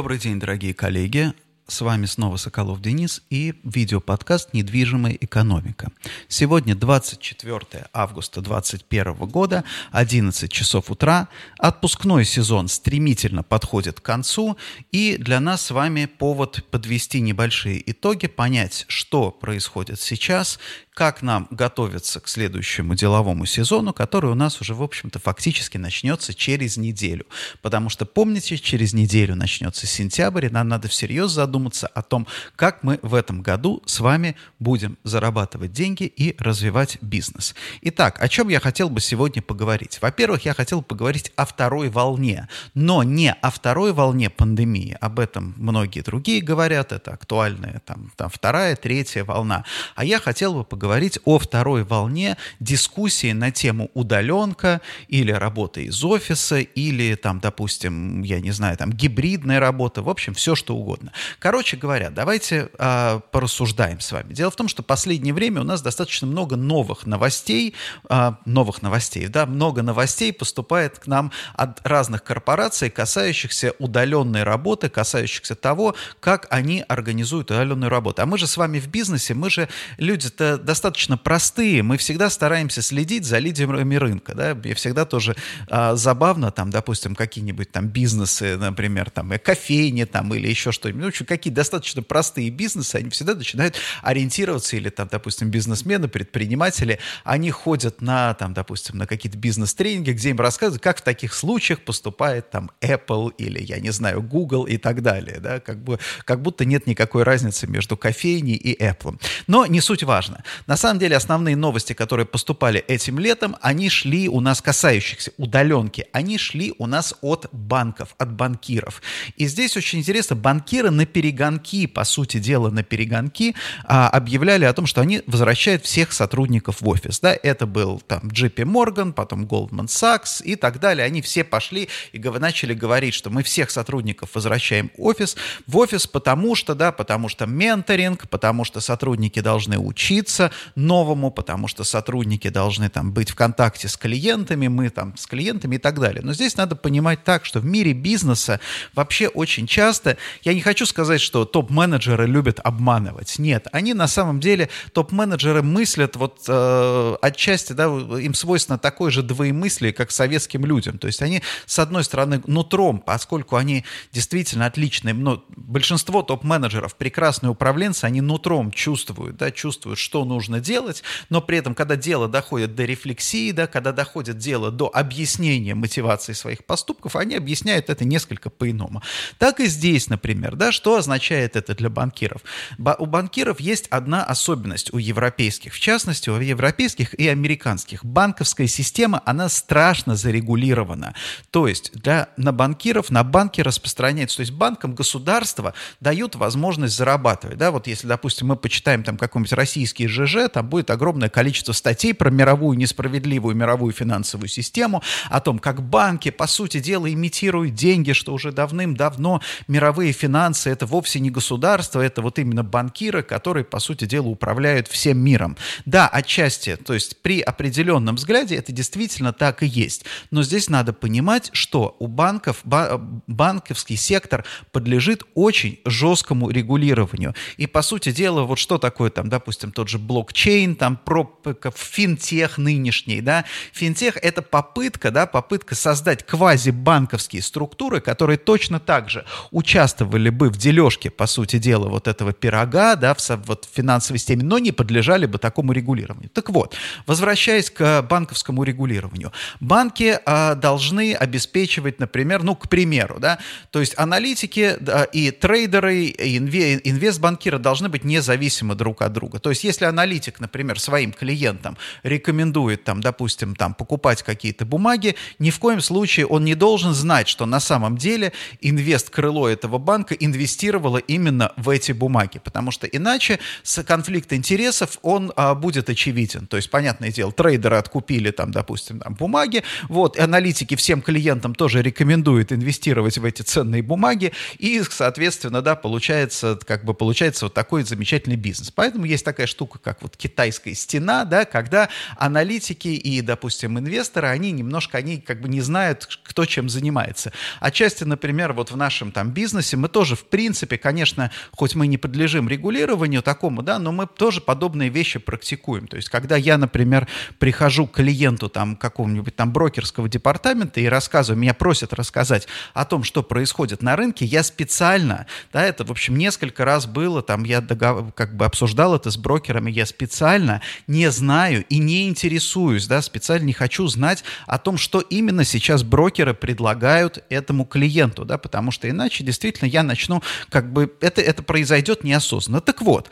Добрый день, дорогие коллеги. С вами снова Соколов Денис и видеоподкаст «Недвижимая экономика». Сегодня 24 августа 2021 года, 11 часов утра. Отпускной сезон стремительно подходит к концу, и для нас с вами повод подвести небольшие итоги, понять, что происходит сейчас, как нам готовиться к следующему деловому сезону, который у нас уже, в общем-то, фактически начнется через неделю. Потому что, помните, через неделю начнется сентябрь, и нам надо всерьез задуматься о том, как мы в этом году с вами будем зарабатывать деньги и развивать бизнес. Итак, о чем я хотел бы сегодня поговорить? Во-первых, я хотел поговорить о второй волне, но не о второй волне пандемии. Об этом многие другие говорят, это актуальная там, там вторая, третья волна. А я хотел бы поговорить говорить о второй волне дискуссии на тему удаленка или работа из офиса, или там, допустим, я не знаю, там гибридная работа, в общем, все что угодно. Короче говоря, давайте э, порассуждаем с вами. Дело в том, что последнее время у нас достаточно много новых новостей, э, новых новостей, да, много новостей поступает к нам от разных корпораций, касающихся удаленной работы, касающихся того, как они организуют удаленную работу. А мы же с вами в бизнесе, мы же люди-то достаточно простые. Мы всегда стараемся следить за лидерами рынка. Да? Мне всегда тоже а, забавно, там, допустим, какие-нибудь там бизнесы, например, там, кофейни там, или еще что-нибудь. Ну, в общем, какие достаточно простые бизнесы, они всегда начинают ориентироваться, или там, допустим, бизнесмены, предприниматели, они ходят на, там, допустим, на какие-то бизнес-тренинги, где им рассказывают, как в таких случаях поступает там Apple или, я не знаю, Google и так далее. Да? Как, бы, как будто нет никакой разницы между кофейней и Apple. Но не суть важно. На самом деле основные новости, которые поступали этим летом, они шли у нас касающихся удаленки, они шли у нас от банков, от банкиров. И здесь очень интересно, банкиры на перегонки, по сути дела на перегонки, а, объявляли о том, что они возвращают всех сотрудников в офис. Да? Это был там JP Morgan, потом Goldman Sachs и так далее. Они все пошли и начали говорить, что мы всех сотрудников возвращаем в офис, в офис потому что, да, потому что менторинг, потому что сотрудники должны учиться, новому, потому что сотрудники должны там быть в контакте с клиентами, мы там с клиентами и так далее. Но здесь надо понимать так, что в мире бизнеса вообще очень часто, я не хочу сказать, что топ-менеджеры любят обманывать. Нет, они на самом деле, топ-менеджеры мыслят вот э, отчасти, да, им свойственно такое же двоемыслие, как советским людям. То есть они, с одной стороны, нутром, поскольку они действительно отличные, но большинство топ-менеджеров, прекрасные управленцы, они нутром чувствуют, да, чувствуют, что нужно нужно делать, но при этом, когда дело доходит до рефлексии, да, когда доходит дело до объяснения мотивации своих поступков, они объясняют это несколько по-иному. Так и здесь, например, да, что означает это для банкиров? Ба- у банкиров есть одна особенность у европейских, в частности, у европейских и американских. Банковская система, она страшно зарегулирована. То есть для, на банкиров, на банки распространяется, то есть банкам государство дают возможность зарабатывать. Да, вот если, допустим, мы почитаем там какой-нибудь российский ЖЖ, ЖЖ, там будет огромное количество статей про мировую несправедливую мировую финансовую систему, о том, как банки, по сути дела, имитируют деньги, что уже давным-давно мировые финансы — это вовсе не государство, это вот именно банкиры, которые, по сути дела, управляют всем миром. Да, отчасти, то есть при определенном взгляде это действительно так и есть. Но здесь надо понимать, что у банков, банковский сектор подлежит очень жесткому регулированию. И, по сути дела, вот что такое там, допустим, тот же блок блокчейн, там про финтех нынешний, да. Финтех — это попытка, да, попытка создать квазибанковские структуры, которые точно так же участвовали бы в дележке, по сути дела, вот этого пирога, да, в, вот, в финансовой системе, но не подлежали бы такому регулированию. Так вот, возвращаясь к банковскому регулированию. Банки а, должны обеспечивать, например, ну, к примеру, да, то есть аналитики да, и трейдеры, и инвестбанкиры должны быть независимы друг от друга. То есть если аналитики аналитик, например, своим клиентам рекомендует, там, допустим, там, покупать какие-то бумаги, ни в коем случае он не должен знать, что на самом деле инвест-крыло этого банка инвестировало именно в эти бумаги, потому что иначе конфликт интересов, он а, будет очевиден. То есть, понятное дело, трейдеры откупили, там, допустим, там, бумаги, вот, аналитики всем клиентам тоже рекомендуют инвестировать в эти ценные бумаги, и, соответственно, да, получается, как бы получается вот такой замечательный бизнес. Поэтому есть такая штука, как вот китайская стена, да, когда аналитики и, допустим, инвесторы, они немножко, они как бы не знают, кто чем занимается. Отчасти, например, вот в нашем там бизнесе мы тоже, в принципе, конечно, хоть мы не подлежим регулированию такому, да, но мы тоже подобные вещи практикуем. То есть, когда я, например, прихожу к клиенту там какого-нибудь там брокерского департамента и рассказываю, меня просят рассказать о том, что происходит на рынке, я специально, да, это, в общем, несколько раз было, там, я догов... как бы обсуждал это с брокерами, я специально не знаю и не интересуюсь, да, специально не хочу знать о том, что именно сейчас брокеры предлагают этому клиенту, да, потому что иначе действительно я начну, как бы, это, это произойдет неосознанно. Так вот,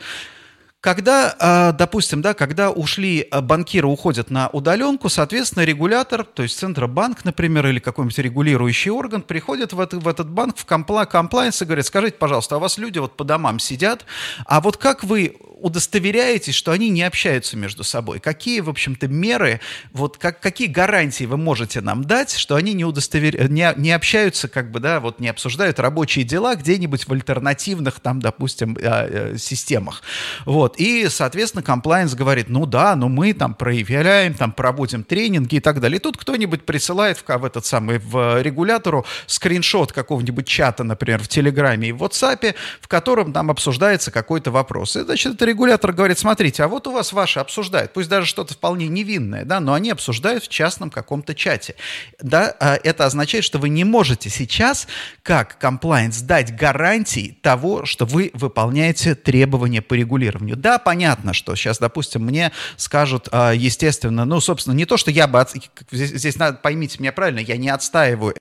когда, а, допустим, да, когда ушли а, банкиры, уходят на удаленку, соответственно, регулятор, то есть Центробанк, например, или какой-нибудь регулирующий орган, приходит в, это, в этот банк, в компла комплайнс и говорит, скажите, пожалуйста, а у вас люди вот по домам сидят, а вот как вы удостоверяетесь, что они не общаются между собой? Какие, в общем-то, меры, вот как, какие гарантии вы можете нам дать, что они не, удостовер... не, не общаются, как бы, да, вот не обсуждают рабочие дела где-нибудь в альтернативных, там, допустим, э, э, системах? Вот. И, соответственно, комплайенс говорит, ну да, ну мы там проявляем, там проводим тренинги и так далее. И тут кто-нибудь присылает в, в этот самый, в регулятору скриншот какого-нибудь чата, например, в Телеграме и в WhatsApp, в котором там обсуждается какой-то вопрос. И, значит, это регулятор говорит, смотрите, а вот у вас ваши обсуждают, пусть даже что-то вполне невинное, да, но они обсуждают в частном каком-то чате. Да, а это означает, что вы не можете сейчас, как комплайенс, дать гарантии того, что вы выполняете требования по регулированию. Да, понятно, что сейчас, допустим, мне скажут, а, естественно, ну, собственно, не то, что я бы, здесь, здесь надо, поймите меня правильно, я не отстаиваю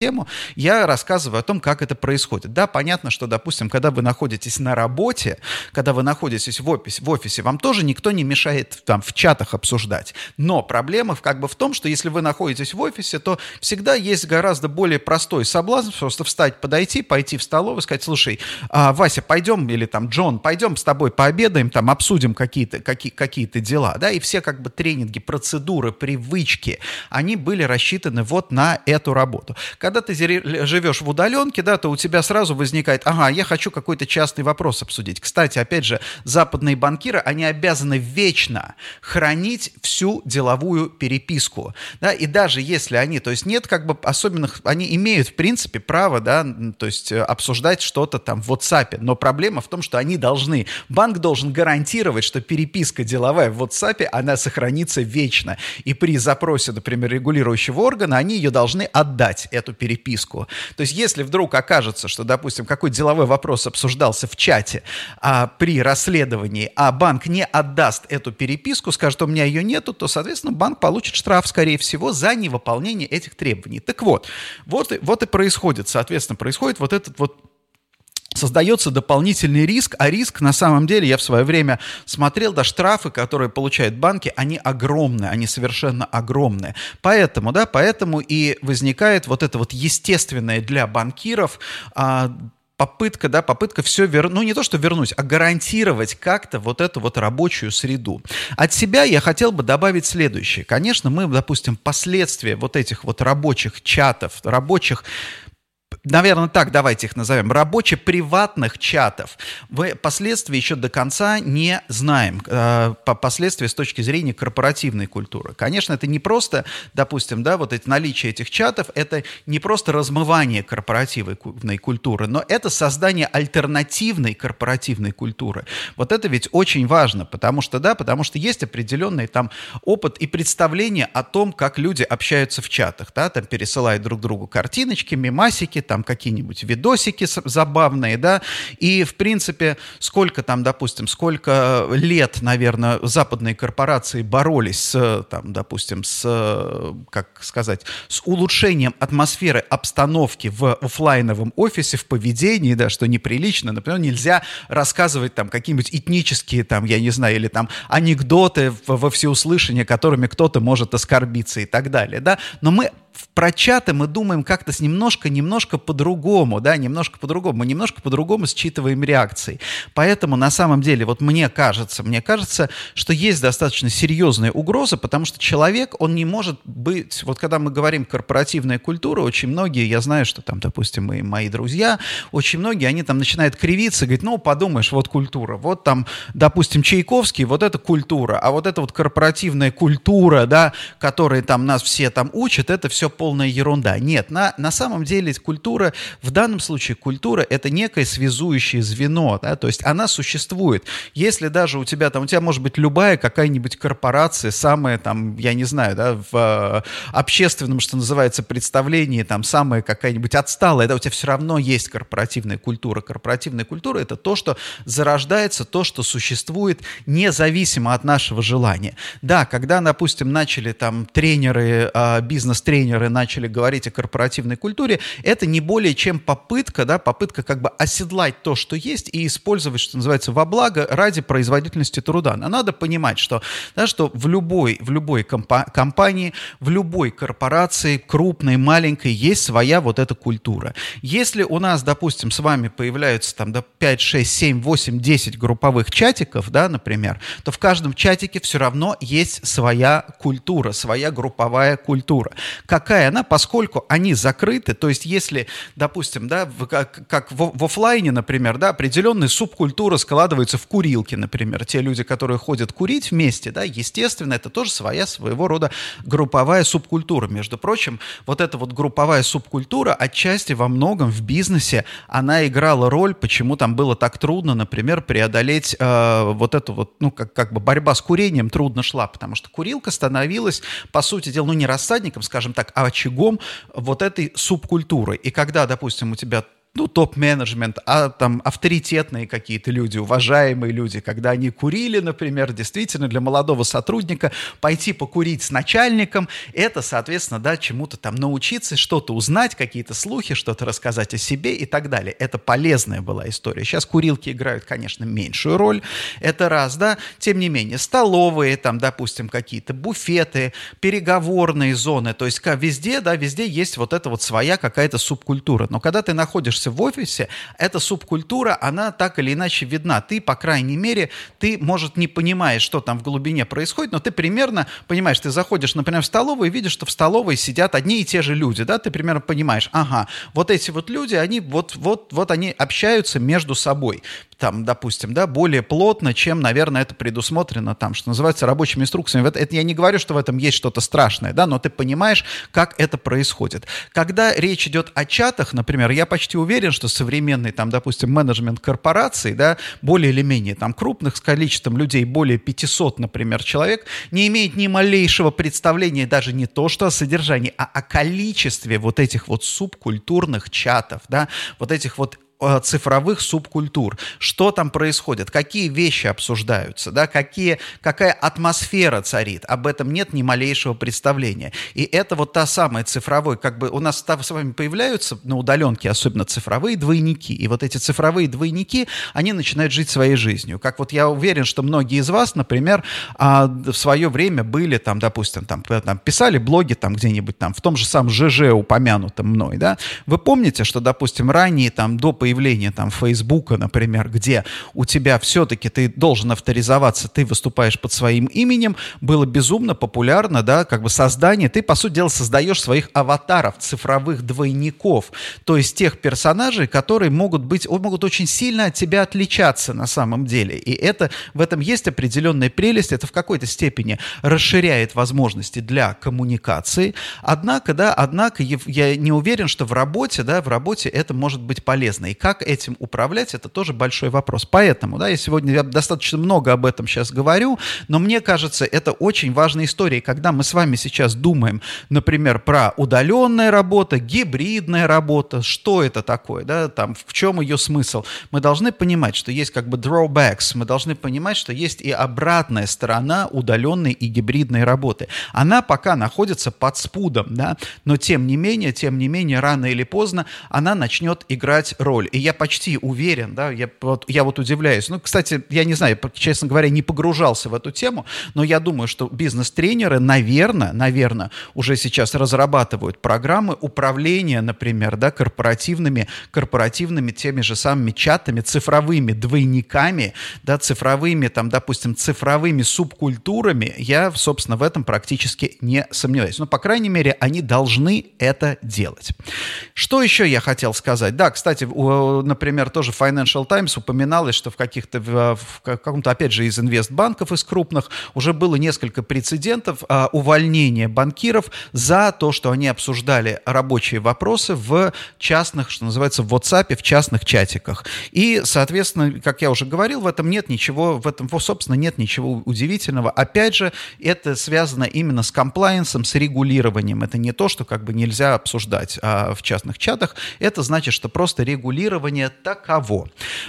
тему, я рассказываю о том, как это происходит. Да, понятно, что, допустим, когда вы находитесь на работе, когда вы находитесь в офисе, в офисе вам тоже никто не мешает там в чатах обсуждать. Но проблема как бы в том, что если вы находитесь в офисе, то всегда есть гораздо более простой соблазн просто встать, подойти, пойти в столовую, сказать, слушай, а, Вася, пойдем, или там, Джон, пойдем с тобой пообедаем, там, обсудим какие-то какие, какие дела, да, и все как бы тренинги, процедуры, привычки, они были рассчитаны вот на эту работу. Когда ты живешь в удаленке, да, то у тебя сразу возникает, ага, я хочу какой-то частный вопрос обсудить. Кстати, опять же, западные банкиры, они обязаны вечно хранить всю деловую переписку, да, и даже если они, то есть нет как бы особенных, они имеют, в принципе, право, да, то есть э, обсуждать что-то там в WhatsApp, но проблема в том, что они должны, банк должен гарантировать, что переписка деловая в WhatsApp, она сохранится вечно, и при запросе, например, регулирующего органа, они ее должны отдать, эту переписку. То есть если вдруг окажется, что, допустим, какой деловой вопрос обсуждался в чате а, при расследовании, а банк не отдаст эту переписку, скажет, у меня ее нету, то, соответственно, банк получит штраф, скорее всего, за невыполнение этих требований. Так вот, вот, вот и происходит, соответственно, происходит вот этот вот создается дополнительный риск, а риск на самом деле, я в свое время смотрел, да, штрафы, которые получают банки, они огромные, они совершенно огромные. Поэтому, да, поэтому и возникает вот это вот естественное для банкиров а, попытка, да, попытка все вернуть, ну не то что вернуть, а гарантировать как-то вот эту вот рабочую среду. От себя я хотел бы добавить следующее. Конечно, мы, допустим, последствия вот этих вот рабочих чатов, рабочих наверное, так давайте их назовем, рабоче-приватных чатов. Мы последствия еще до конца не знаем, э, последствия с точки зрения корпоративной культуры. Конечно, это не просто, допустим, да, вот эти наличие этих чатов, это не просто размывание корпоративной культуры, но это создание альтернативной корпоративной культуры. Вот это ведь очень важно, потому что, да, потому что есть определенный там опыт и представление о том, как люди общаются в чатах, да, там пересылают друг другу картиночки, мемасики, там какие-нибудь видосики забавные, да, и, в принципе, сколько там, допустим, сколько лет, наверное, западные корпорации боролись с, там, допустим, с, как сказать, с улучшением атмосферы обстановки в офлайновом офисе, в поведении, да, что неприлично, например, нельзя рассказывать там какие-нибудь этнические, там, я не знаю, или там анекдоты во всеуслышание, которыми кто-то может оскорбиться и так далее, да, но мы про чаты мы думаем как-то с немножко-немножко по-другому, да, немножко по-другому. Мы немножко по-другому считываем реакции. Поэтому, на самом деле, вот мне кажется, мне кажется, что есть достаточно серьезная угроза, потому что человек, он не может быть... Вот когда мы говорим корпоративная культура, очень многие, я знаю, что там, допустим, и мои друзья, очень многие, они там начинают кривиться, говорят, ну, подумаешь, вот культура, вот там, допустим, Чайковский, вот это культура, а вот эта вот корпоративная культура, да, которой там нас все там учат, это все полная ерунда. Нет, на, на самом деле культура, в данном случае культура это некое связующее звено, да, то есть она существует. Если даже у тебя там, у тебя может быть любая какая-нибудь корпорация, самая там, я не знаю, да, в э, общественном, что называется, представлении, там, самая какая-нибудь отсталая, да, у тебя все равно есть корпоративная культура. Корпоративная культура это то, что зарождается, то, что существует независимо от нашего желания. Да, когда, допустим, начали там тренеры, э, бизнес-тренеры начали говорить о корпоративной культуре, это не более чем попытка, да, попытка как бы оседлать то, что есть, и использовать, что называется, во благо ради производительности труда. Но надо понимать, что, да, что в любой, в любой компа- компании, в любой корпорации, крупной, маленькой, есть своя вот эта культура. Если у нас, допустим, с вами появляются там до 5, 6, 7, 8, 10 групповых чатиков, да, например, то в каждом чатике все равно есть своя культура, своя групповая культура. Какая она? Поскольку они закрыты, то есть если, допустим, да, как, как в, в офлайне, например, да, определенная субкультура складывается в курилке, например, те люди, которые ходят курить вместе, да, естественно, это тоже своя своего рода групповая субкультура. Между прочим, вот эта вот групповая субкультура отчасти во многом в бизнесе, она играла роль, почему там было так трудно, например, преодолеть э, вот эту вот, ну, как, как бы борьба с курением трудно шла, потому что курилка становилась, по сути дела, ну, не рассадником, скажем так, а очагом вот этой субкультуры. И когда, допустим, у тебя ну, топ-менеджмент, а там авторитетные какие-то люди, уважаемые люди, когда они курили, например, действительно для молодого сотрудника пойти покурить с начальником, это, соответственно, да, чему-то там научиться, что-то узнать, какие-то слухи, что-то рассказать о себе и так далее. Это полезная была история. Сейчас курилки играют, конечно, меньшую роль, это раз, да, тем не менее, столовые, там, допустим, какие-то буфеты, переговорные зоны, то есть везде, да, везде есть вот эта вот своя какая-то субкультура. Но когда ты находишься находишься в офисе, эта субкультура, она так или иначе видна. Ты, по крайней мере, ты, может, не понимаешь, что там в глубине происходит, но ты примерно понимаешь, ты заходишь, например, в столовую и видишь, что в столовой сидят одни и те же люди, да, ты примерно понимаешь, ага, вот эти вот люди, они вот, вот, вот они общаются между собой там, допустим, да, более плотно, чем, наверное, это предусмотрено там, что называется, рабочими инструкциями. Это, это я не говорю, что в этом есть что-то страшное, да, но ты понимаешь, как это происходит. Когда речь идет о чатах, например, я почти уверен, что современный, там, допустим, менеджмент корпораций, да, более или менее там крупных с количеством людей, более 500, например, человек, не имеет ни малейшего представления даже не то, что о содержании, а о количестве вот этих вот субкультурных чатов, да, вот этих вот цифровых субкультур. Что там происходит, какие вещи обсуждаются, да, какие, какая атмосфера царит. Об этом нет ни малейшего представления. И это вот та самая цифровой, как бы у нас там с вами появляются на удаленке особенно цифровые двойники. И вот эти цифровые двойники, они начинают жить своей жизнью. Как вот я уверен, что многие из вас, например, а, в свое время были там, допустим, там, там писали блоги там где-нибудь там в том же самом ЖЖ упомянутом мной, да. Вы помните, что, допустим, ранее там до появление там Фейсбука, например, где у тебя все-таки ты должен авторизоваться, ты выступаешь под своим именем, было безумно популярно, да, как бы создание, ты, по сути дела, создаешь своих аватаров, цифровых двойников, то есть тех персонажей, которые могут быть, могут очень сильно от тебя отличаться на самом деле. И это, в этом есть определенная прелесть, это в какой-то степени расширяет возможности для коммуникации. Однако, да, однако я не уверен, что в работе, да, в работе это может быть полезно. И как этим управлять, это тоже большой вопрос. Поэтому, да, я сегодня я достаточно много об этом сейчас говорю, но мне кажется, это очень важная история. когда мы с вами сейчас думаем, например, про удаленная работа, гибридная работа, что это такое, да, там, в чем ее смысл, мы должны понимать, что есть как бы drawbacks, мы должны понимать, что есть и обратная сторона удаленной и гибридной работы. Она пока находится под спудом, да, но тем не менее, тем не менее, рано или поздно она начнет играть роль. Доль. И я почти уверен, да, я вот, я вот удивляюсь. Ну, кстати, я не знаю, честно говоря, не погружался в эту тему, но я думаю, что бизнес-тренеры, наверное, наверное, уже сейчас разрабатывают программы управления, например, да, корпоративными, корпоративными теми же самыми чатами, цифровыми двойниками, да, цифровыми, там, допустим, цифровыми субкультурами. Я, собственно, в этом практически не сомневаюсь. Но, по крайней мере, они должны это делать. Что еще я хотел сказать? Да, кстати, например, тоже Financial Times упоминалось, что в каких-то, в каком-то, опять же, из инвестбанков, из крупных, уже было несколько прецедентов а, увольнения банкиров за то, что они обсуждали рабочие вопросы в частных, что называется, в WhatsApp, в частных чатиках. И, соответственно, как я уже говорил, в этом нет ничего, в этом, собственно, нет ничего удивительного. Опять же, это связано именно с комплайенсом, с регулированием. Это не то, что как бы нельзя обсуждать а, в частных чатах. Это значит, что просто регулирование таково.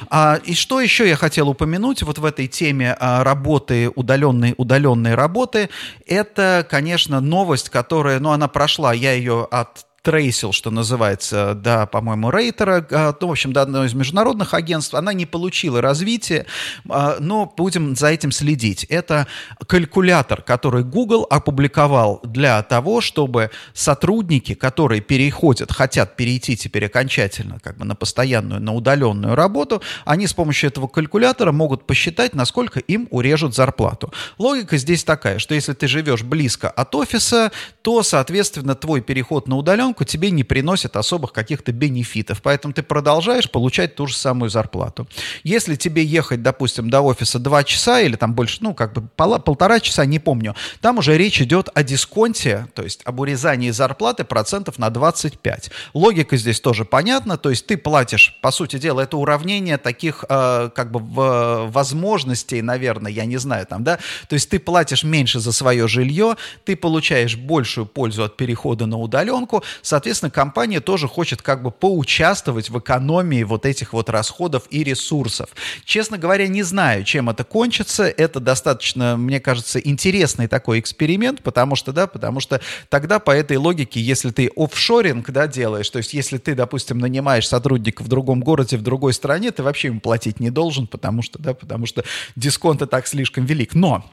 А, и что еще я хотел упомянуть вот в этой теме а, работы, удаленной, удаленной работы, это, конечно, новость, которая, ну, она прошла, я ее от трейсил, что называется, да, по-моему, Рейтера, а, ну, в общем, до одного из международных агентств, она не получила развития, а, но будем за этим следить. Это калькулятор, который Google опубликовал для того, чтобы сотрудники, которые переходят, хотят перейти теперь окончательно как бы на постоянную, на удаленную работу, они с помощью этого калькулятора могут посчитать, насколько им урежут зарплату. Логика здесь такая, что если ты живешь близко от офиса, то, соответственно, твой переход на удаленку ребенку тебе не приносит особых каких-то бенефитов, поэтому ты продолжаешь получать ту же самую зарплату. Если тебе ехать, допустим, до офиса 2 часа или там больше, ну, как бы пол, полтора часа, не помню, там уже речь идет о дисконте, то есть об урезании зарплаты процентов на 25. Логика здесь тоже понятна, то есть ты платишь, по сути дела, это уравнение таких, э, как бы, в, возможностей, наверное, я не знаю, там, да, то есть ты платишь меньше за свое жилье, ты получаешь большую пользу от перехода на удаленку, Соответственно, компания тоже хочет как бы поучаствовать в экономии вот этих вот расходов и ресурсов. Честно говоря, не знаю, чем это кончится. Это достаточно, мне кажется, интересный такой эксперимент, потому что, да, потому что тогда по этой логике, если ты офшоринг, да, делаешь, то есть если ты, допустим, нанимаешь сотрудника в другом городе, в другой стране, ты вообще ему платить не должен, потому что, да, потому что дисконт и так слишком велик. Но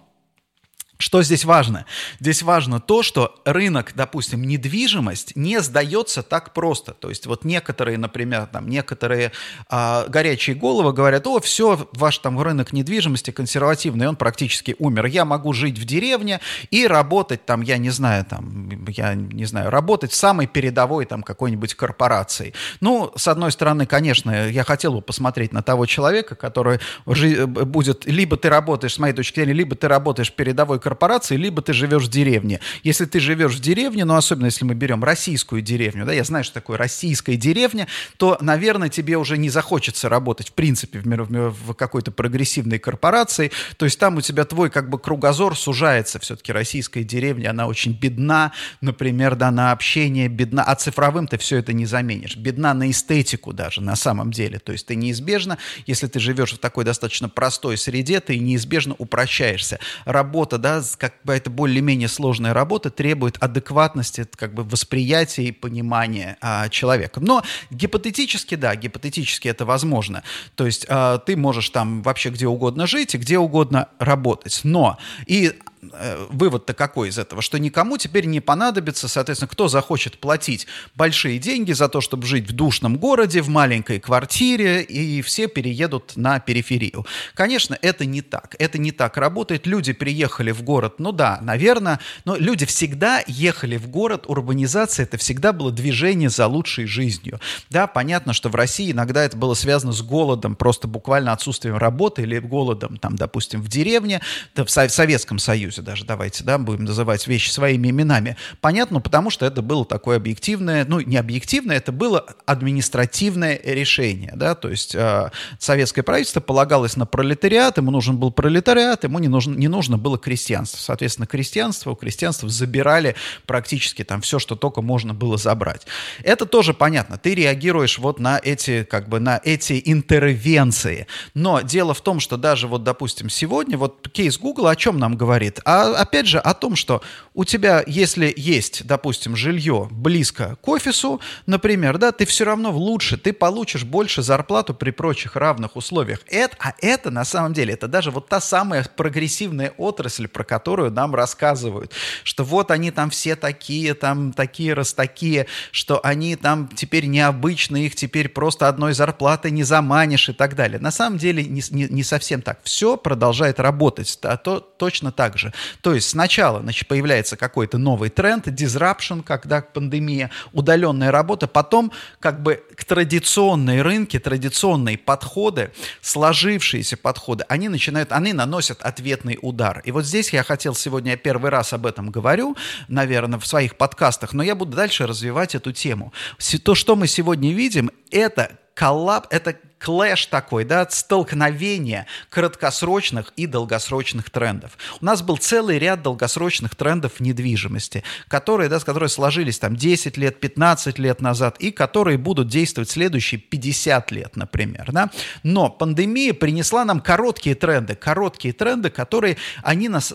что здесь важно? Здесь важно то, что рынок, допустим, недвижимость не сдается так просто. То есть вот некоторые, например, там некоторые а, горячие головы говорят, о, все, ваш там рынок недвижимости консервативный, он практически умер. Я могу жить в деревне и работать там, я не знаю, там, я не знаю, работать в самой передовой там какой-нибудь корпорации. Ну, с одной стороны, конечно, я хотел бы посмотреть на того человека, который будет, либо ты работаешь, с моей точки зрения, либо ты работаешь в передовой корпорации, корпорации, либо ты живешь в деревне. Если ты живешь в деревне, ну, особенно если мы берем российскую деревню, да, я знаю, что такое российская деревня, то, наверное, тебе уже не захочется работать, в принципе, в, в, в какой-то прогрессивной корпорации. То есть там у тебя твой, как бы, кругозор сужается. Все-таки российская деревня, она очень бедна, например, да, на общение, бедна. А цифровым ты все это не заменишь. Бедна на эстетику даже, на самом деле. То есть ты неизбежно, если ты живешь в такой достаточно простой среде, ты неизбежно упрощаешься. Работа, да, как бы это более-менее сложная работа требует адекватности, как бы восприятия и понимания а, человека. Но гипотетически, да, гипотетически это возможно. То есть а, ты можешь там вообще где угодно жить и где угодно работать. Но и вывод-то какой из этого? Что никому теперь не понадобится, соответственно, кто захочет платить большие деньги за то, чтобы жить в душном городе, в маленькой квартире, и все переедут на периферию. Конечно, это не так. Это не так работает. Люди приехали в город, ну да, наверное, но люди всегда ехали в город. Урбанизация — это всегда было движение за лучшей жизнью. Да, понятно, что в России иногда это было связано с голодом, просто буквально отсутствием работы или голодом, там, допустим, в деревне, да, в Советском Союзе Союзе даже, давайте, да, будем называть вещи своими именами. Понятно, потому что это было такое объективное, ну, не объективное, это было административное решение, да, то есть э, советское правительство полагалось на пролетариат, ему нужен был пролетариат, ему не нужно, не нужно было крестьянство. Соответственно, крестьянство, у крестьянства забирали практически там все, что только можно было забрать. Это тоже понятно, ты реагируешь вот на эти, как бы, на эти интервенции. Но дело в том, что даже вот, допустим, сегодня, вот кейс Google о чем нам говорит? А, опять же о том, что у тебя, если есть, допустим, жилье близко к офису, например, да, ты все равно лучше, ты получишь больше зарплату при прочих равных условиях. Это, а это на самом деле, это даже вот та самая прогрессивная отрасль, про которую нам рассказывают, что вот они там все такие, там такие раз такие, что они там теперь необычные, их теперь просто одной зарплатой не заманишь и так далее. На самом деле не, не, не совсем так. Все продолжает работать, а то точно так же. То есть сначала значит, появляется какой-то новый тренд, disruption, когда пандемия, удаленная работа, потом как бы к традиционной рынке, традиционные подходы, сложившиеся подходы, они начинают, они наносят ответный удар. И вот здесь я хотел сегодня, я первый раз об этом говорю, наверное, в своих подкастах, но я буду дальше развивать эту тему. То, что мы сегодня видим, это коллаб, это clash такой, да, столкновение краткосрочных и долгосрочных трендов. У нас был целый ряд долгосрочных трендов недвижимости, которые, да, с которые сложились там 10 лет, 15 лет назад и которые будут действовать следующие 50 лет, например, да. Но пандемия принесла нам короткие тренды, короткие тренды, которые, они, нас,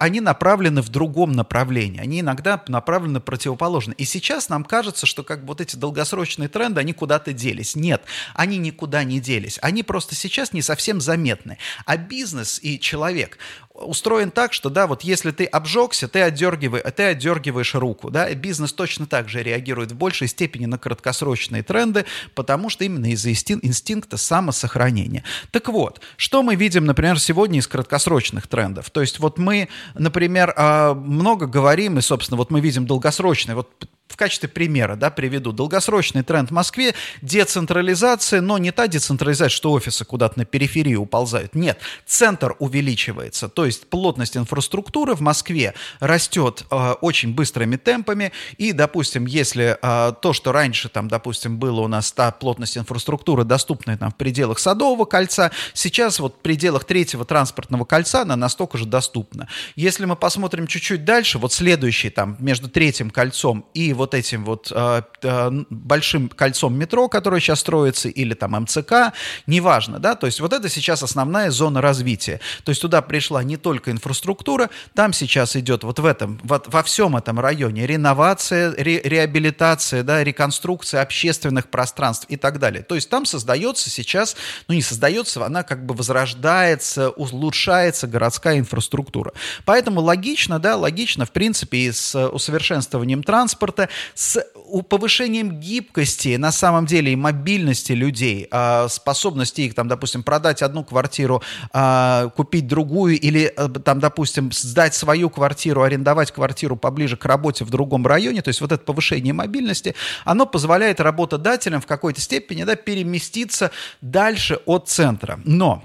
они направлены в другом направлении, они иногда направлены противоположно. И сейчас нам кажется, что как бы вот эти долгосрочные тренды, они куда-то делись. Нет, они не никуда не делись. Они просто сейчас не совсем заметны. А бизнес и человек устроен так, что, да, вот если ты обжегся, ты, отдергиваешь, ты отдергиваешь руку, да, бизнес точно так же реагирует в большей степени на краткосрочные тренды, потому что именно из-за инстинкта самосохранения. Так вот, что мы видим, например, сегодня из краткосрочных трендов? То есть вот мы, например, а, много говорим, и, собственно, вот мы видим долгосрочные, вот в качестве примера, да, приведу. Долгосрочный тренд в Москве – децентрализация, но не та децентрализация, что офисы куда-то на периферию уползают. Нет, центр увеличивается. То есть плотность инфраструктуры в Москве растет э, очень быстрыми темпами. И, допустим, если э, то, что раньше, там, допустим, было у нас та плотность инфраструктуры, доступная там, в пределах Садового кольца, сейчас вот в пределах третьего транспортного кольца она настолько же доступна. Если мы посмотрим чуть-чуть дальше, вот следующий там между третьим кольцом и вот этим вот э, э, большим кольцом метро, которое сейчас строится, или там МЦК, неважно, да, то есть вот это сейчас основная зона развития. То есть туда пришла не только инфраструктура, там сейчас идет вот в этом, вот во всем этом районе реновация, ре, реабилитация, да, реконструкция общественных пространств и так далее. То есть там создается сейчас, ну не создается, она как бы возрождается, улучшается городская инфраструктура. Поэтому логично, да, логично, в принципе, и с усовершенствованием транспорта, с повышением гибкости на самом деле и мобильности людей, а, способности их, там, допустим, продать одну квартиру, а, купить другую или, э, там, допустим, сдать свою квартиру, арендовать квартиру поближе к работе в другом районе, то есть вот это повышение мобильности, оно позволяет работодателям в какой-то степени да, переместиться дальше от центра. Но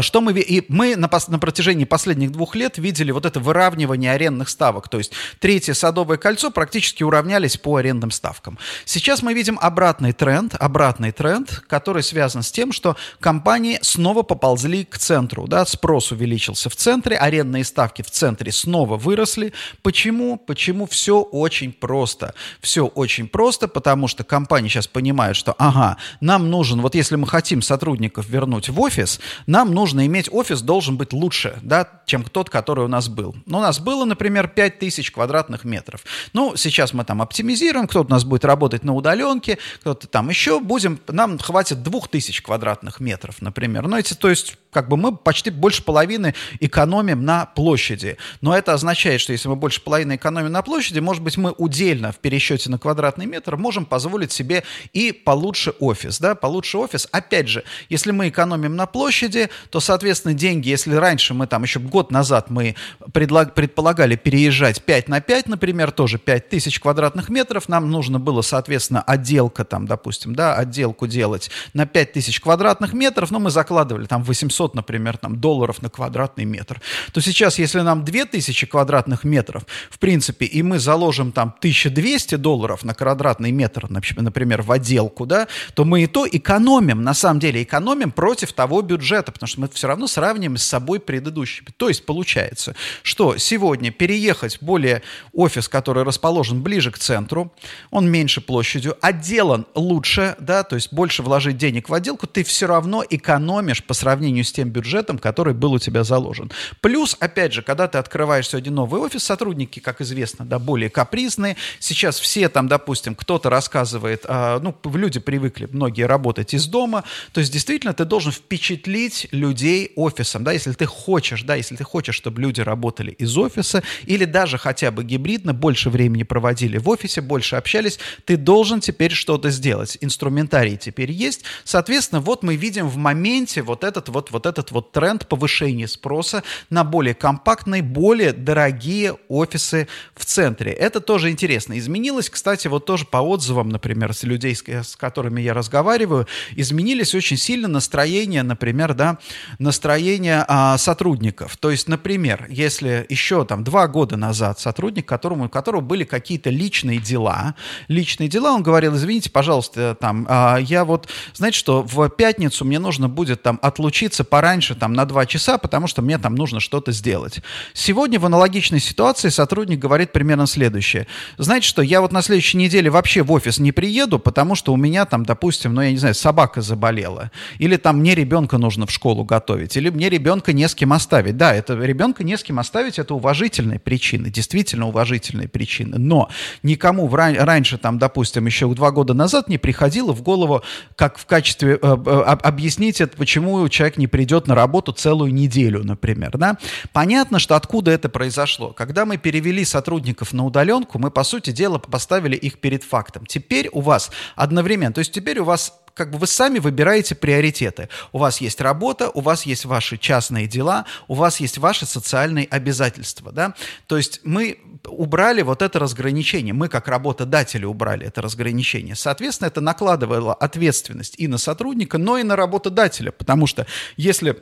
что мы, и мы на, на протяжении последних двух лет видели вот это выравнивание арендных ставок. То есть третье садовое кольцо практически уравнялись по арендным ставкам. Сейчас мы видим обратный тренд, обратный тренд, который связан с тем, что компании снова поползли к центру. Да? Спрос увеличился в центре, арендные ставки в центре снова выросли. Почему? Почему все очень просто? Все очень просто, потому что компании сейчас понимают, что ага, нам нужен, вот если мы хотим сотрудников вернуть в офис, нам нужно иметь офис, должен быть лучше, да, чем тот, который у нас был. Ну, у нас было, например, 5000 квадратных метров. Ну, сейчас мы там оптимизируем, кто-то у нас будет работать на удаленке, кто-то там еще будем, нам хватит 2000 квадратных метров, например. Ну, эти, то есть, как бы мы почти больше половины экономим на площади. Но это означает, что если мы больше половины экономим на площади, может быть, мы удельно в пересчете на квадратный метр можем позволить себе и получше офис, да, получше офис. Опять же, если мы экономим на площади, то, соответственно, деньги, если раньше мы там еще год назад мы предлаг, предполагали переезжать 5 на 5, например, тоже 5 тысяч квадратных метров, нам нужно было, соответственно, отделка там, допустим, да, отделку делать на 5 тысяч квадратных метров, но мы закладывали там 800, например, там долларов на квадратный метр. То сейчас, если нам 2000 квадратных метров, в принципе, и мы заложим там 1200 долларов на квадратный метр, например, в отделку, да, то мы и то экономим, на самом деле экономим против того бюджета, потому что мы все равно сравниваем с собой предыдущими. То есть получается, что сегодня переехать более офис, который расположен ближе к центру, он меньше площадью, отделан лучше, да, то есть больше вложить денег в отделку, ты все равно экономишь по сравнению с тем бюджетом, который был у тебя заложен. Плюс, опять же, когда ты открываешь сегодня новый офис, сотрудники, как известно, да, более капризные. Сейчас все там, допустим, кто-то рассказывает, а, ну, люди привыкли, многие работать из дома, то есть действительно ты должен впечатлить людей офисом, да, если ты хочешь, да, если ты хочешь, чтобы люди работали из офиса или даже хотя бы гибридно, больше времени проводили в офисе, больше общались, ты должен теперь что-то сделать. Инструментарий теперь есть. Соответственно, вот мы видим в моменте вот этот вот, вот этот вот тренд повышения спроса на более компактные, более дорогие офисы в центре. Это тоже интересно. Изменилось, кстати, вот тоже по отзывам, например, с людей, с которыми я разговариваю, изменились очень сильно настроение, например, да, настроение а, сотрудников. То есть, например, если еще там два года назад сотрудник, которому, у которого были какие-то личные дела, личные дела, он говорил, извините, пожалуйста, там, а, я вот, знаете что, в пятницу мне нужно будет там отлучиться пораньше, там, на два часа, потому что мне там нужно что-то сделать. Сегодня в аналогичной ситуации сотрудник говорит примерно следующее. Знаете что, я вот на следующей неделе вообще в офис не приеду, потому что у меня там, допустим, ну, я не знаю, собака заболела, или там мне ребенка нужно в школу готовить, или мне ребенка не с кем оставить. Да, это ребенка не с кем оставить, это уважительные причины, действительно уважительные причины. Но никому в ран- раньше, там, допустим, еще два года назад не приходило в голову, как в качестве э, э, объяснить это, почему человек не придет на работу целую неделю, например. Да? Понятно, что откуда это произошло. Когда мы перевели сотрудников на удаленку, мы, по сути дела, поставили их перед фактом. Теперь у вас одновременно, то есть теперь у вас как бы вы сами выбираете приоритеты. У вас есть работа, у вас есть ваши частные дела, у вас есть ваши социальные обязательства, да. То есть мы убрали вот это разграничение, мы как работодатели убрали это разграничение. Соответственно, это накладывало ответственность и на сотрудника, но и на работодателя, потому что если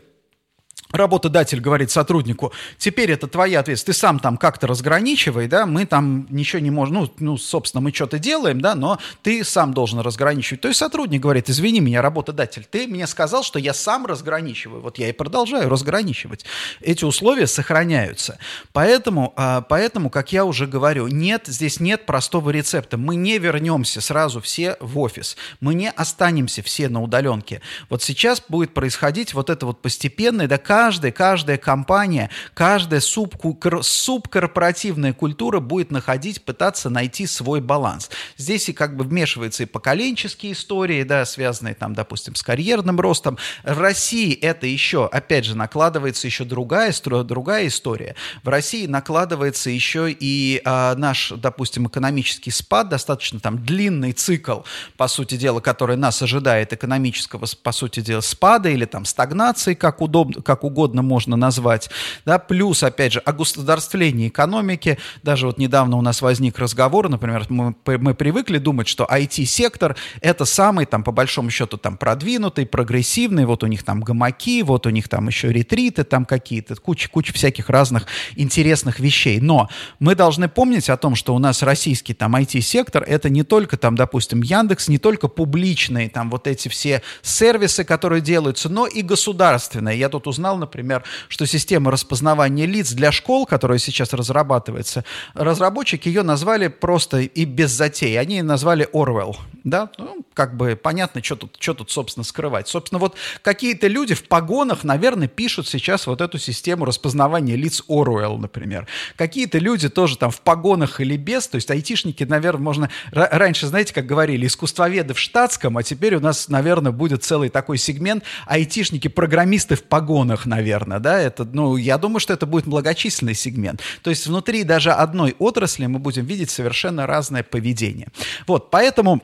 работодатель говорит сотруднику, теперь это твоя ответственность, ты сам там как-то разграничивай, да, мы там ничего не можем, ну, ну собственно, мы что-то делаем, да, но ты сам должен разграничивать. То есть сотрудник говорит, извини меня, работодатель, ты мне сказал, что я сам разграничиваю, вот я и продолжаю разграничивать. Эти условия сохраняются. Поэтому, а, поэтому, как я уже говорю, нет, здесь нет простого рецепта. Мы не вернемся сразу все в офис, мы не останемся все на удаленке. Вот сейчас будет происходить вот это вот постепенное, да, каждая, каждая компания, каждая субкорпоративная культура будет находить, пытаться найти свой баланс. Здесь и как бы вмешиваются и поколенческие истории, да, связанные там, допустим, с карьерным ростом. В России это еще, опять же, накладывается еще другая, другая история. В России накладывается еще и а, наш, допустим, экономический спад, достаточно там длинный цикл, по сути дела, который нас ожидает экономического, по сути дела, спада или там стагнации, как удобно, как угодно угодно можно назвать, да, плюс, опять же, о государствлении экономики, даже вот недавно у нас возник разговор, например, мы, мы привыкли думать, что IT-сектор это самый, там, по большому счету, там, продвинутый, прогрессивный, вот у них там гамаки, вот у них там еще ретриты там какие-то, куча-куча всяких разных интересных вещей, но мы должны помнить о том, что у нас российский там IT-сектор, это не только там, допустим, Яндекс, не только публичные там вот эти все сервисы, которые делаются, но и государственные. Я тут узнал, например, что система распознавания лиц для школ, которая сейчас разрабатывается, разработчики ее назвали просто и без затей. Они назвали Orwell. Да? Ну, как бы понятно, что тут, что тут, собственно, скрывать. Собственно, вот какие-то люди в погонах, наверное, пишут сейчас вот эту систему распознавания лиц Orwell, например. Какие-то люди тоже там в погонах или без, то есть айтишники, наверное, можно... Раньше, знаете, как говорили, искусствоведы в штатском, а теперь у нас, наверное, будет целый такой сегмент айтишники-программисты в погонах, наверное, да, это, ну, я думаю, что это будет многочисленный сегмент. То есть внутри даже одной отрасли мы будем видеть совершенно разное поведение. Вот, поэтому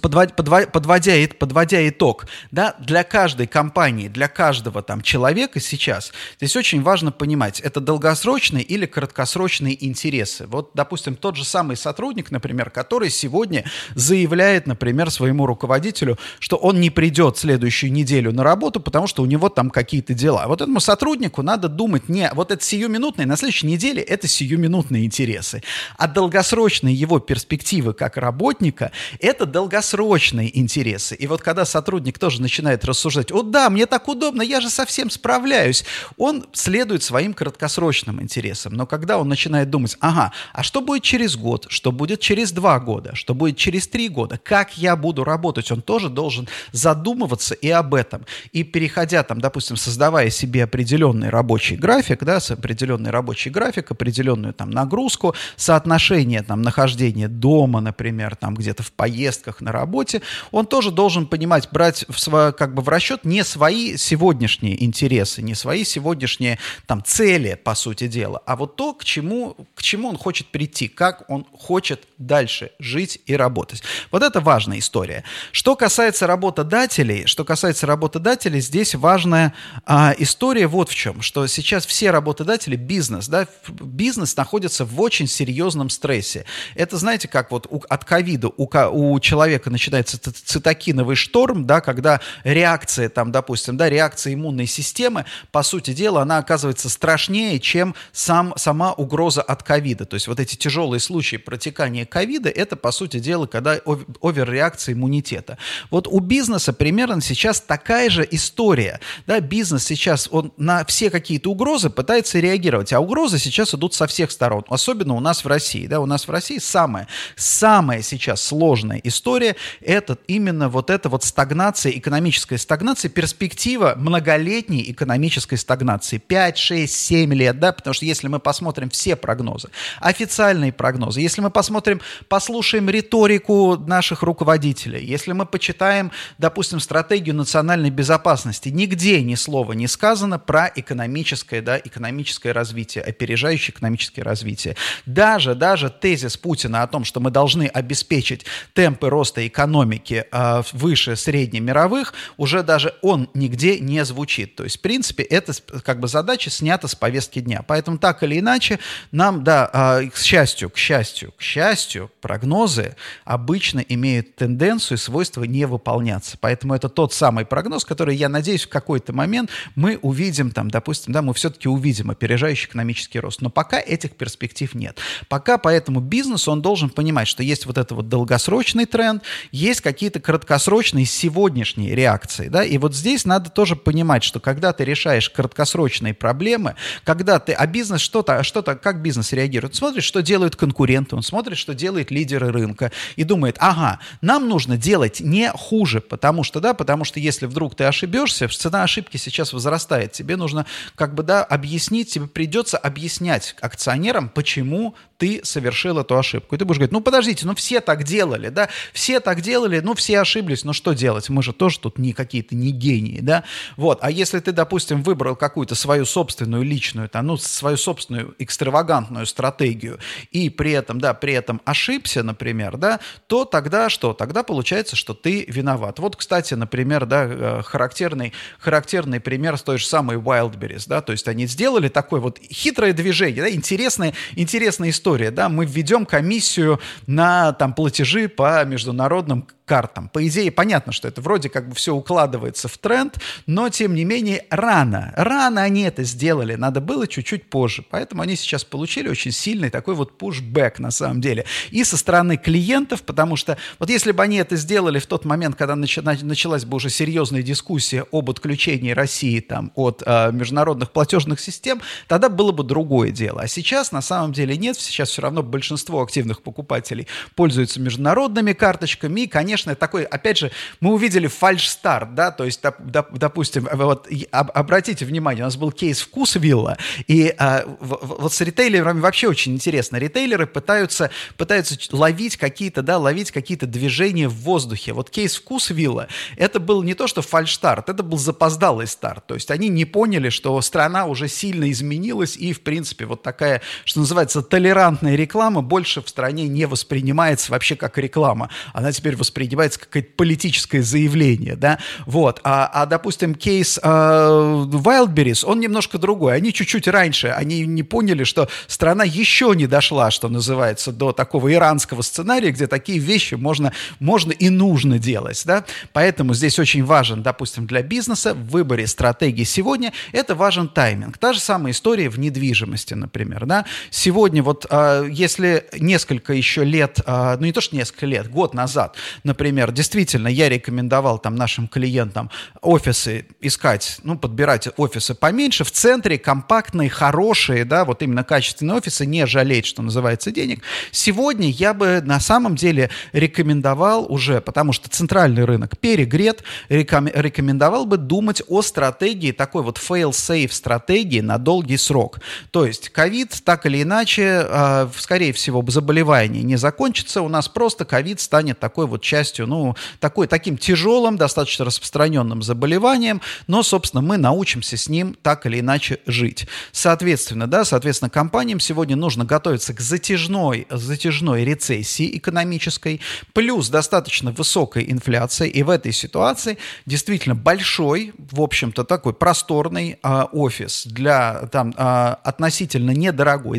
подводя, подводя, подводя итог, да, для каждой компании, для каждого там человека сейчас, здесь очень важно понимать, это долгосрочные или краткосрочные интересы. Вот, допустим, тот же самый сотрудник, например, который сегодня заявляет, например, своему руководителю, что он не придет следующую неделю на работу, потому что у него там какие-то дела. Вот этому сотруднику надо думать не, вот это сиюминутные, на следующей неделе это сиюминутные интересы, а долгосрочные его перспективы как работника, это долгосрочные долгосрочные интересы. И вот когда сотрудник тоже начинает рассуждать, о да, мне так удобно, я же совсем справляюсь, он следует своим краткосрочным интересам. Но когда он начинает думать, ага, а что будет через год, что будет через два года, что будет через три года, как я буду работать, он тоже должен задумываться и об этом. И переходя там, допустим, создавая себе определенный рабочий график, да, с определенный рабочий график, определенную там нагрузку, соотношение там нахождения дома, например, там где-то в поездках на работе, он тоже должен понимать, брать в свое, как бы в расчет не свои сегодняшние интересы, не свои сегодняшние там цели, по сути дела, а вот то, к чему, к чему он хочет прийти, как он хочет дальше жить и работать. Вот это важная история. Что касается работодателей, что касается работодателей, здесь важная а, история вот в чем, что сейчас все работодатели, бизнес, да, бизнес находится в очень серьезном стрессе. Это, знаете, как вот у, от ковида у, у человека начинается цитокиновый шторм, да, когда реакция, там, допустим, да, реакция иммунной системы, по сути дела, она оказывается страшнее, чем сам, сама угроза от ковида. То есть вот эти тяжелые случаи протекания ковида, это, по сути дела, когда оверреакция иммунитета. Вот у бизнеса примерно сейчас такая же история. Да, бизнес сейчас, он на все какие-то угрозы пытается реагировать, а угрозы сейчас идут со всех сторон, особенно у нас в России. Да, у нас в России самая, самая сейчас сложная история – это именно вот эта вот стагнация, экономическая стагнация, перспектива многолетней экономической стагнации. 5, 6, 7 лет, да, потому что если мы посмотрим все прогнозы, официальные прогнозы, если мы посмотрим, послушаем риторику наших руководителей, если мы почитаем, допустим, стратегию национальной безопасности, нигде ни слова не сказано про экономическое, да, экономическое развитие, опережающее экономическое развитие. Даже, даже тезис Путина о том, что мы должны обеспечить темпы роста экономики э, выше среднемировых, уже даже он нигде не звучит. То есть, в принципе, эта как бы задача снята с повестки дня. Поэтому так или иначе, нам, да, э, к счастью, к счастью, к счастью, прогнозы обычно имеют тенденцию и свойство не выполняться. Поэтому это тот самый прогноз, который, я надеюсь, в какой-то момент мы увидим, там, допустим, да, мы все-таки увидим опережающий экономический рост. Но пока этих перспектив нет. Пока поэтому бизнес, он должен понимать, что есть вот это вот долгосрочный тренд, есть какие-то краткосрочные сегодняшние реакции, да, и вот здесь надо тоже понимать, что когда ты решаешь краткосрочные проблемы, когда ты, а бизнес что-то, что-то, как бизнес реагирует, смотрит, что делают конкуренты, он смотрит, что делают лидеры рынка и думает, ага, нам нужно делать не хуже, потому что, да, потому что если вдруг ты ошибешься, цена ошибки сейчас возрастает, тебе нужно как бы, да, объяснить, тебе придется объяснять акционерам, почему ты совершил эту ошибку. И ты будешь говорить, ну подождите, ну все так делали, да, все так делали, ну все ошиблись, ну что делать, мы же тоже тут не какие-то не гении, да, вот, а если ты, допустим, выбрал какую-то свою собственную личную, там, ну, свою собственную экстравагантную стратегию и при этом, да, при этом ошибся, например, да, то тогда что? Тогда получается, что ты виноват. Вот, кстати, например, да, э, характерный, характерный пример с той же самой Wildberries, да, то есть они сделали такое вот хитрое движение, да, интересная, интересная история, да, мы введем комиссию на там платежи по международным картам. По идее, понятно, что это вроде как бы все укладывается в тренд, но тем не менее рано. Рано они это сделали, надо было чуть-чуть позже. Поэтому они сейчас получили очень сильный такой вот пушбэк на самом деле. И со стороны клиентов, потому что вот если бы они это сделали в тот момент, когда началась бы уже серьезная дискуссия об отключении России там, от э, международных платежных систем, тогда было бы другое дело. А сейчас на самом деле нет, сейчас все равно большинство активных покупателей пользуются международными карточками, и, конечно, такой, опять же, мы увидели фальш-старт, да, то есть, доп, доп, допустим, вот обратите внимание, у нас был кейс вкус вилла, и а, в, вот с ритейлерами вообще очень интересно. Ритейлеры пытаются, пытаются ловить какие-то, да, ловить какие-то движения в воздухе. Вот кейс вкус вилла, это был не то, что фальш-старт, это был запоздалый старт. То есть они не поняли, что страна уже сильно изменилась, и, в принципе, вот такая, что называется, толерантная реклама больше в стране не воспринимается вообще как реклама. Она теперь воспринимается принимается какое-то политическое заявление, да, вот, а, а допустим, кейс э, Wildberries, он немножко другой, они чуть-чуть раньше, они не поняли, что страна еще не дошла, что называется, до такого иранского сценария, где такие вещи можно, можно и нужно делать, да, поэтому здесь очень важен, допустим, для бизнеса в выборе стратегии сегодня, это важен тайминг, та же самая история в недвижимости, например, да, сегодня вот, если несколько еще лет, э, ну не то, что несколько лет, год назад, например, действительно, я рекомендовал там нашим клиентам офисы искать, ну, подбирать офисы поменьше, в центре, компактные, хорошие, да, вот именно качественные офисы, не жалеть, что называется, денег. Сегодня я бы на самом деле рекомендовал уже, потому что центральный рынок перегрет, рекомендовал бы думать о стратегии, такой вот fail-safe стратегии на долгий срок. То есть ковид так или иначе, э, скорее всего, заболевание не закончится, у нас просто ковид станет такой вот частью, ну, такой, таким тяжелым, достаточно распространенным заболеванием, но, собственно, мы научимся с ним так или иначе жить. Соответственно, да, соответственно, компаниям сегодня нужно готовиться к затяжной, затяжной рецессии экономической, плюс достаточно высокой инфляции, и в этой ситуации действительно большой, в общем-то, такой просторный э, офис для там э, относительно недорогой,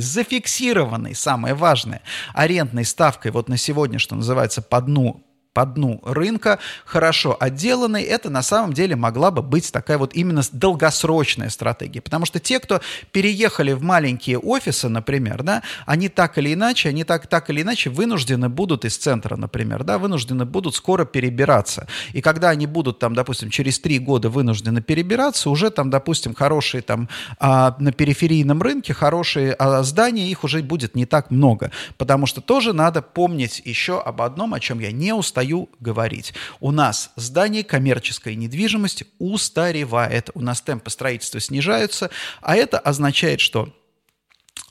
зафиксированной, самое важное, арендной ставкой вот на сегодня, что называется, по дну по дну рынка, хорошо отделанный, это на самом деле могла бы быть такая вот именно долгосрочная стратегия. Потому что те, кто переехали в маленькие офисы, например, да, они так или иначе, они так, так или иначе вынуждены будут из центра, например, да, вынуждены будут скоро перебираться. И когда они будут там, допустим, через три года вынуждены перебираться, уже там, допустим, хорошие там а, на периферийном рынке, хорошие а, здания, их уже будет не так много. Потому что тоже надо помнить еще об одном, о чем я не устаю устаю говорить. У нас здание коммерческой недвижимости устаревает, у нас темпы строительства снижаются, а это означает, что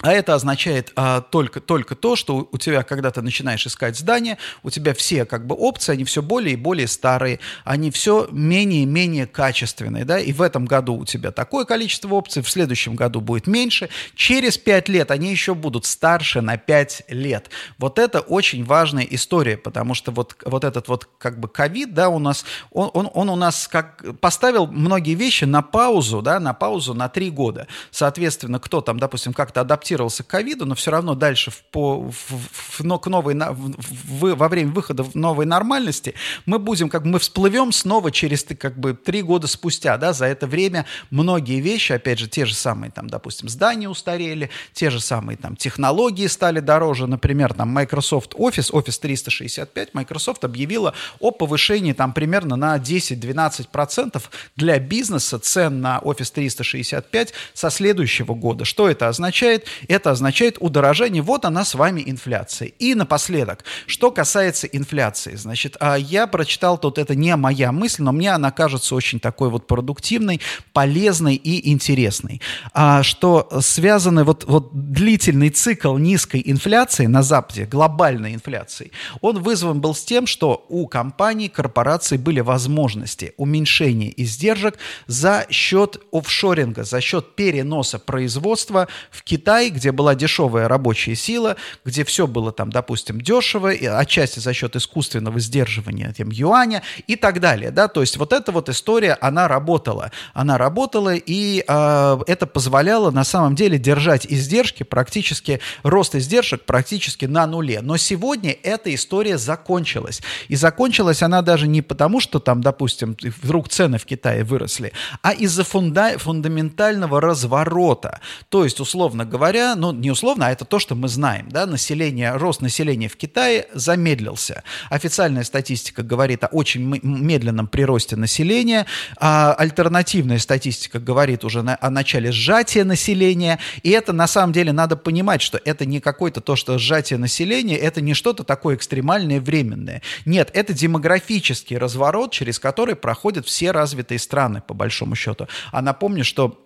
а это означает а, только, только то, что у тебя, когда ты начинаешь искать здание, у тебя все как бы опции, они все более и более старые, они все менее и менее качественные, да, и в этом году у тебя такое количество опций, в следующем году будет меньше, через 5 лет они еще будут старше на 5 лет. Вот это очень важная история, потому что вот, вот этот вот как бы ковид, да, у нас, он, он, он у нас как поставил многие вещи на паузу, да, на паузу на 3 года. Соответственно, кто там, допустим, как-то адаптировался адаптировался к ковиду, но все равно дальше в, по, в, в, к новой, в, в, во время выхода в новой нормальности мы будем, как мы всплывем снова через как бы три года спустя, да, за это время многие вещи, опять же, те же самые, там, допустим, здания устарели, те же самые там технологии стали дороже, например, там Microsoft Office, Office 365, Microsoft объявила о повышении там примерно на 10-12% для бизнеса цен на Office 365 со следующего года. Что это означает? Это означает удорожание. Вот она с вами инфляция. И напоследок, что касается инфляции. Значит, а, я прочитал тут, это не моя мысль, но мне она кажется очень такой вот продуктивной, полезной и интересной. А, что связаны вот, вот длительный цикл низкой инфляции на Западе, глобальной инфляции, он вызван был с тем, что у компаний, корпораций были возможности уменьшения издержек за счет офшоринга, за счет переноса производства в Китай Китай, где была дешевая рабочая сила, где все было там, допустим, дешево, и отчасти за счет искусственного сдерживания тем юаня и так далее, да, то есть вот эта вот история, она работала, она работала, и э, это позволяло на самом деле держать издержки практически, рост издержек практически на нуле, но сегодня эта история закончилась, и закончилась она даже не потому, что там, допустим, вдруг цены в Китае выросли, а из-за фунда фундаментального разворота, то есть, условно говоря, говоря, ну, не условно, а это то, что мы знаем, да, население, рост населения в Китае замедлился. Официальная статистика говорит о очень медленном приросте населения, а альтернативная статистика говорит уже на, о начале сжатия населения, и это на самом деле надо понимать, что это не какое-то то, что сжатие населения, это не что-то такое экстремальное, временное. Нет, это демографический разворот, через который проходят все развитые страны, по большому счету. А напомню, что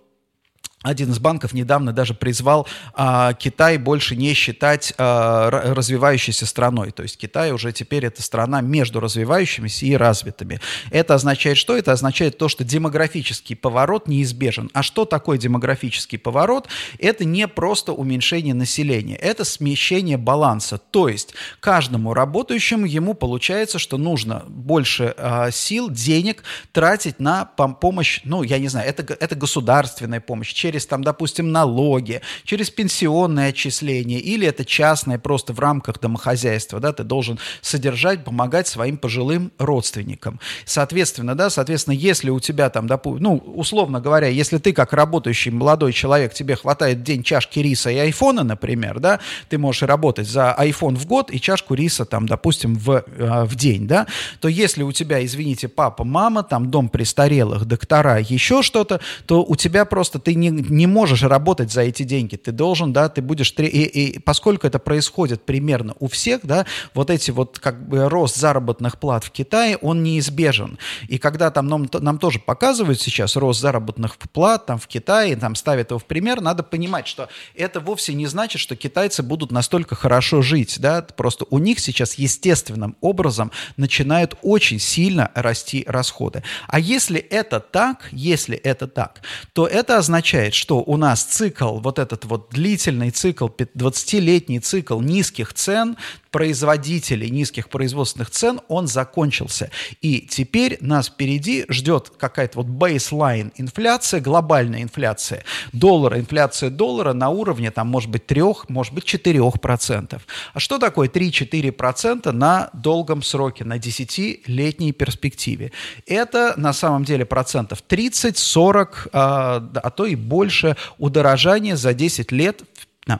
один из банков недавно даже призвал а, Китай больше не считать а, развивающейся страной. То есть Китай уже теперь это страна между развивающимися и развитыми. Это означает что? Это означает то, что демографический поворот неизбежен. А что такое демографический поворот? Это не просто уменьшение населения, это смещение баланса. То есть каждому работающему ему получается, что нужно больше а, сил, денег тратить на помощь, ну, я не знаю, это, это государственная помощь, через, там, допустим, налоги, через пенсионное отчисление, или это частное просто в рамках домохозяйства, да, ты должен содержать, помогать своим пожилым родственникам. Соответственно, да, соответственно, если у тебя там, допустим, ну, условно говоря, если ты как работающий молодой человек, тебе хватает день чашки риса и айфона, например, да, ты можешь работать за iPhone в год и чашку риса там, допустим, в, э, в день, да, то если у тебя, извините, папа, мама, там дом престарелых, доктора, еще что-то, то у тебя просто ты не, не можешь работать за эти деньги. Ты должен, да, ты будешь... И, и поскольку это происходит примерно у всех, да, вот эти вот как бы рост заработных плат в Китае, он неизбежен. И когда там нам, нам тоже показывают сейчас рост заработных плат там в Китае, там ставят его в пример, надо понимать, что это вовсе не значит, что китайцы будут настолько хорошо жить, да, просто у них сейчас естественным образом начинают очень сильно расти расходы. А если это так, если это так, то это означает, что у нас цикл, вот этот вот длительный цикл, 20-летний цикл низких цен, производителей низких производственных цен, он закончился. И теперь нас впереди ждет какая-то вот бейслайн инфляция, глобальная инфляция доллара, инфляция доллара на уровне, там, может быть, 3, может быть, 4%. А что такое 3-4% на долгом сроке, на 10-летней перспективе? Это на самом деле процентов 30-40, а, а то и больше удорожания за 10 лет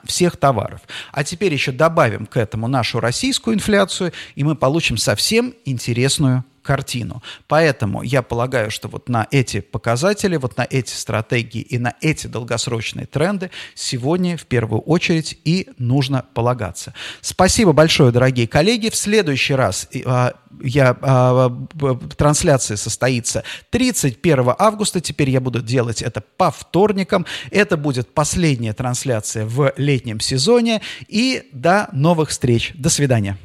всех товаров. А теперь еще добавим к этому нашу российскую инфляцию, и мы получим совсем интересную картину. Поэтому я полагаю, что вот на эти показатели, вот на эти стратегии и на эти долгосрочные тренды сегодня в первую очередь и нужно полагаться. Спасибо большое, дорогие коллеги. В следующий раз э, я, э, трансляция состоится 31 августа. Теперь я буду делать это по вторникам. Это будет последняя трансляция в летнем сезоне. И до новых встреч. До свидания.